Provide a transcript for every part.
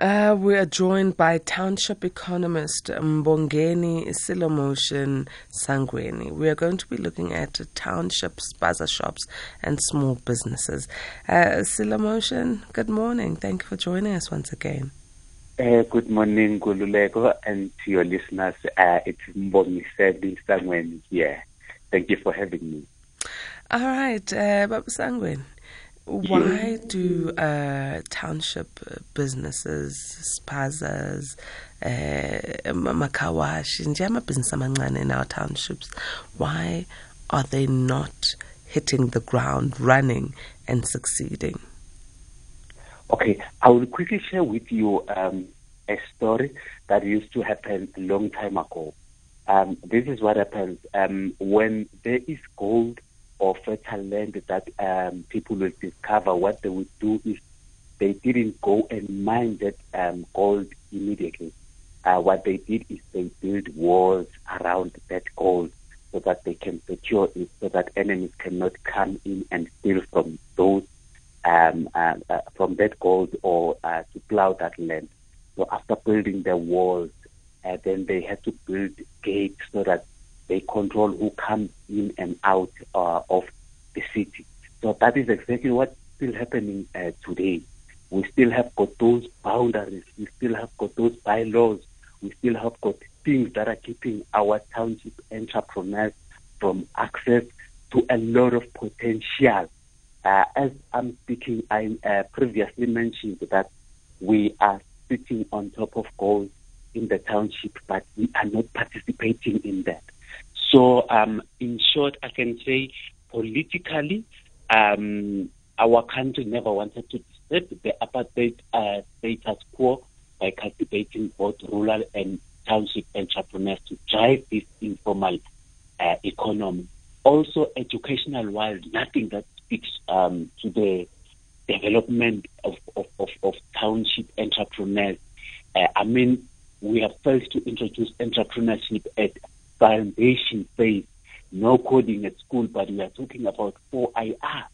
Uh, we are joined by township economist Mbongeni Silomotion Sangweni. We are going to be looking at townships, spaza shops, and small businesses. Uh, Silomotion, good morning. Thank you for joining us once again. Uh, good morning, Gululeko, and to your listeners. Uh, it's Mbongi Sebi Sangweni here. Thank you for having me. All right, uh, Baba Sangweni. Why do uh, township businesses, spazas, uh, makawashi, nje amabhizinisi amancane in our townships, why are they not hitting the ground running and succeeding? Okay, I will quickly share with you um, a story that used to happen a long time ago. Um, this is what happens um, when there is gold or fertile land that um, people will discover. What they would do is they didn't go and mine that um, gold immediately. Uh, what they did is they built walls around that gold so that they can secure it, so that enemies cannot come in and steal from those um, uh, uh, from that gold or uh, to plow that land. So after building the walls, uh, then they had to build gates so that they control who comes in and out uh, of the city. So that is exactly what's still happening uh, today. We still have got those boundaries. We still have got those bylaws. We still have got things that are keeping our township entrepreneurs from access to a lot of potential. Uh, as I'm speaking, I uh, previously mentioned that we are sitting on top of goals in the township, but we are not participating in that. So, um, in short, I can say politically, um, our country never wanted to disturb the apartheid uh, status quo by cultivating both rural and township entrepreneurs to drive this informal uh, economy. Also, educational wise, nothing that speaks um, to the development of, of, of, of township entrepreneurs. Uh, I mean, we have failed to introduce entrepreneurship at foundation phase, no coding at school, but we are talking about 4IR.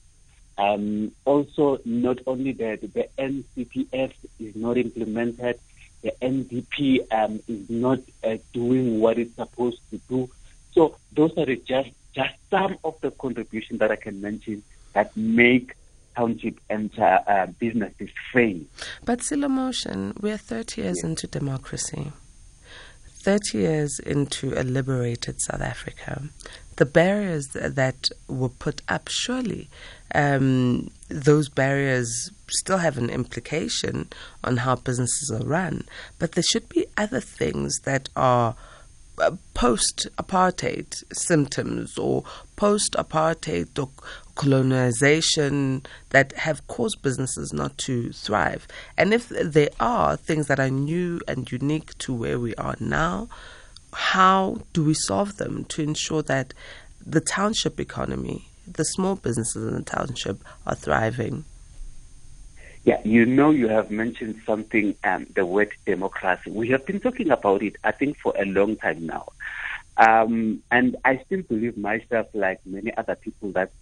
Um, also, not only that, the NCPF is not implemented, the NDP um, is not uh, doing what it's supposed to do. So those are just just some of the contributions that I can mention that make township and uh, businesses fail. But Silomotion, we're 30 years into democracy. 30 years into a liberated South Africa, the barriers that were put up, surely um, those barriers still have an implication on how businesses are run. But there should be other things that are post apartheid symptoms or post apartheid or colonization that have caused businesses not to thrive. And if there are things that are new and unique to where we are now, how do we solve them to ensure that the township economy, the small businesses in the township, are thriving? Yeah, you know, you have mentioned something, um, the word democracy. We have been talking about it, I think, for a long time now. Um, and I still believe myself, like many other people, that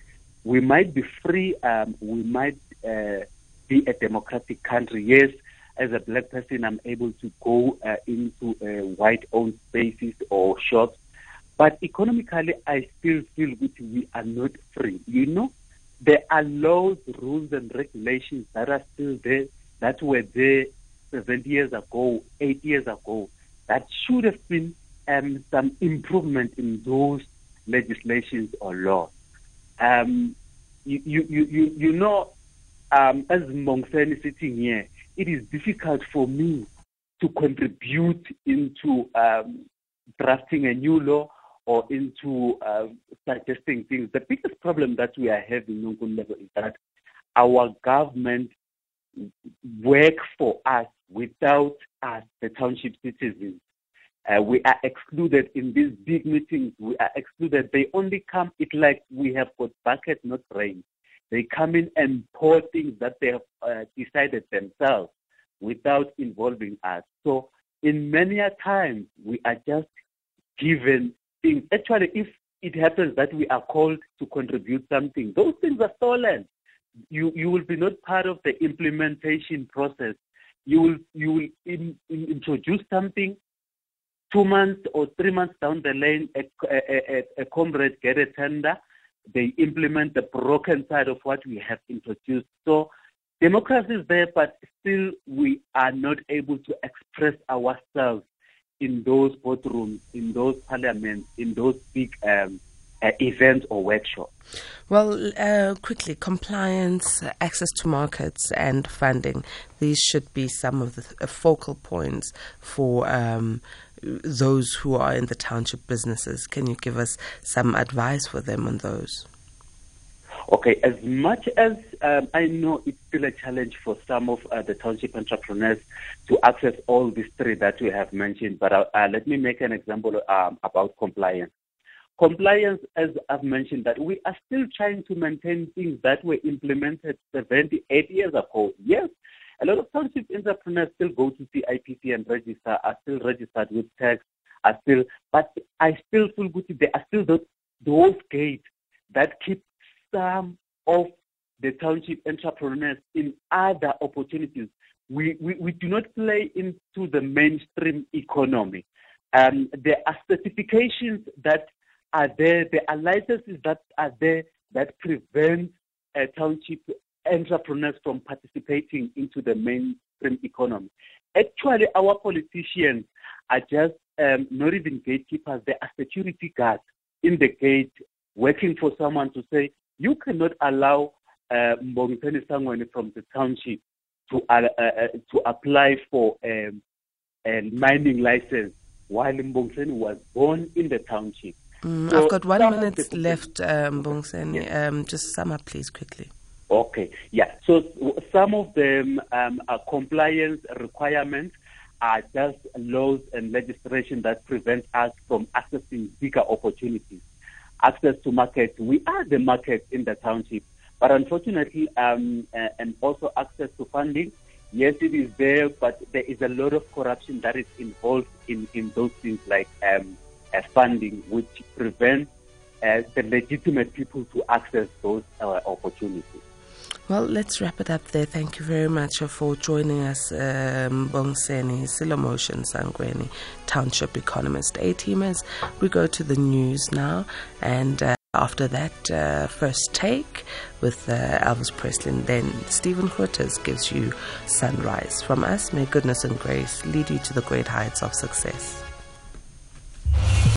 we might be free, um, we might uh, be a democratic country. Yes, as a black person, I'm able to go uh, into uh, white owned spaces or shops. But economically, I still feel that we are not free. You know, there are laws, rules, and regulations that are still there that were there 70 years ago, eight years ago, that should have been um, some improvement in those legislations or laws. Um, you, you, you, you know, um, as Mbongiseni sitting here, it is difficult for me to contribute into um, drafting a new law or into uh, suggesting things. The biggest problem that we are having on level is that our government work for us without us, the township citizens. Uh, we are excluded in these big meetings. We are excluded. They only come. It's like we have got bucket, not rain. they come in and pour things that they have uh, decided themselves without involving us. So in many a times we are just given Actually, if it happens that we are called to contribute something, those things are stolen. You you will be not part of the implementation process. You will you will in, in introduce something. Two months or three months down the lane, a, a, a, a comrade get a tender. They implement the broken side of what we have introduced. So democracy is there, but still we are not able to express ourselves in those boardrooms, in those parliaments, in those big um, uh, events or workshops. Well, uh, quickly, compliance, access to markets, and funding. These should be some of the uh, focal points for um, those who are in the township businesses. Can you give us some advice for them on those? Okay, as much as um, I know it's still a challenge for some of uh, the township entrepreneurs to access all these three that we have mentioned, but uh, uh, let me make an example um, about compliance. Compliance, as I've mentioned, that we are still trying to maintain things that were implemented 78 years ago. Yes, a lot of township entrepreneurs still go to CIPC and register, are still registered with tax, are still, but I still feel good. There are still those, those gates that keep some of the township entrepreneurs in other opportunities. We, we, we do not play into the mainstream economy. Um, there are certifications that are there, there are licenses that are there that prevent uh, township entrepreneurs from participating into the mainstream economy. Actually, our politicians are just um, not even gatekeepers, they are security guards in the gate working for someone to say, you cannot allow uh, Sangweni from the township to uh, uh, uh, to apply for um, a mining license while Mbongiseni was born in the township. Mm, so I've got one minute left, um, Mbongiseni. Yeah. Um, just sum up, please, quickly. Okay, yeah. So some of them um, are compliance requirements are just laws and legislation that prevent us from accessing bigger opportunities access to market. We are the market in the township, but unfortunately, um, uh, and also access to funding. Yes, it is there, but there is a lot of corruption that is involved in, in those things like um, uh, funding, which prevents uh, the legitimate people to access those uh, opportunities. Well, let's wrap it up there. Thank you very much for joining us, um, Bongiseni Silomotion Sangweni, Township Economist. A teamers, we go to the news now, and uh, after that, uh, first take with uh, Elvis Presley, and then Stephen Grootes gives you Sunrise. From us, may goodness and grace lead you to the great heights of success.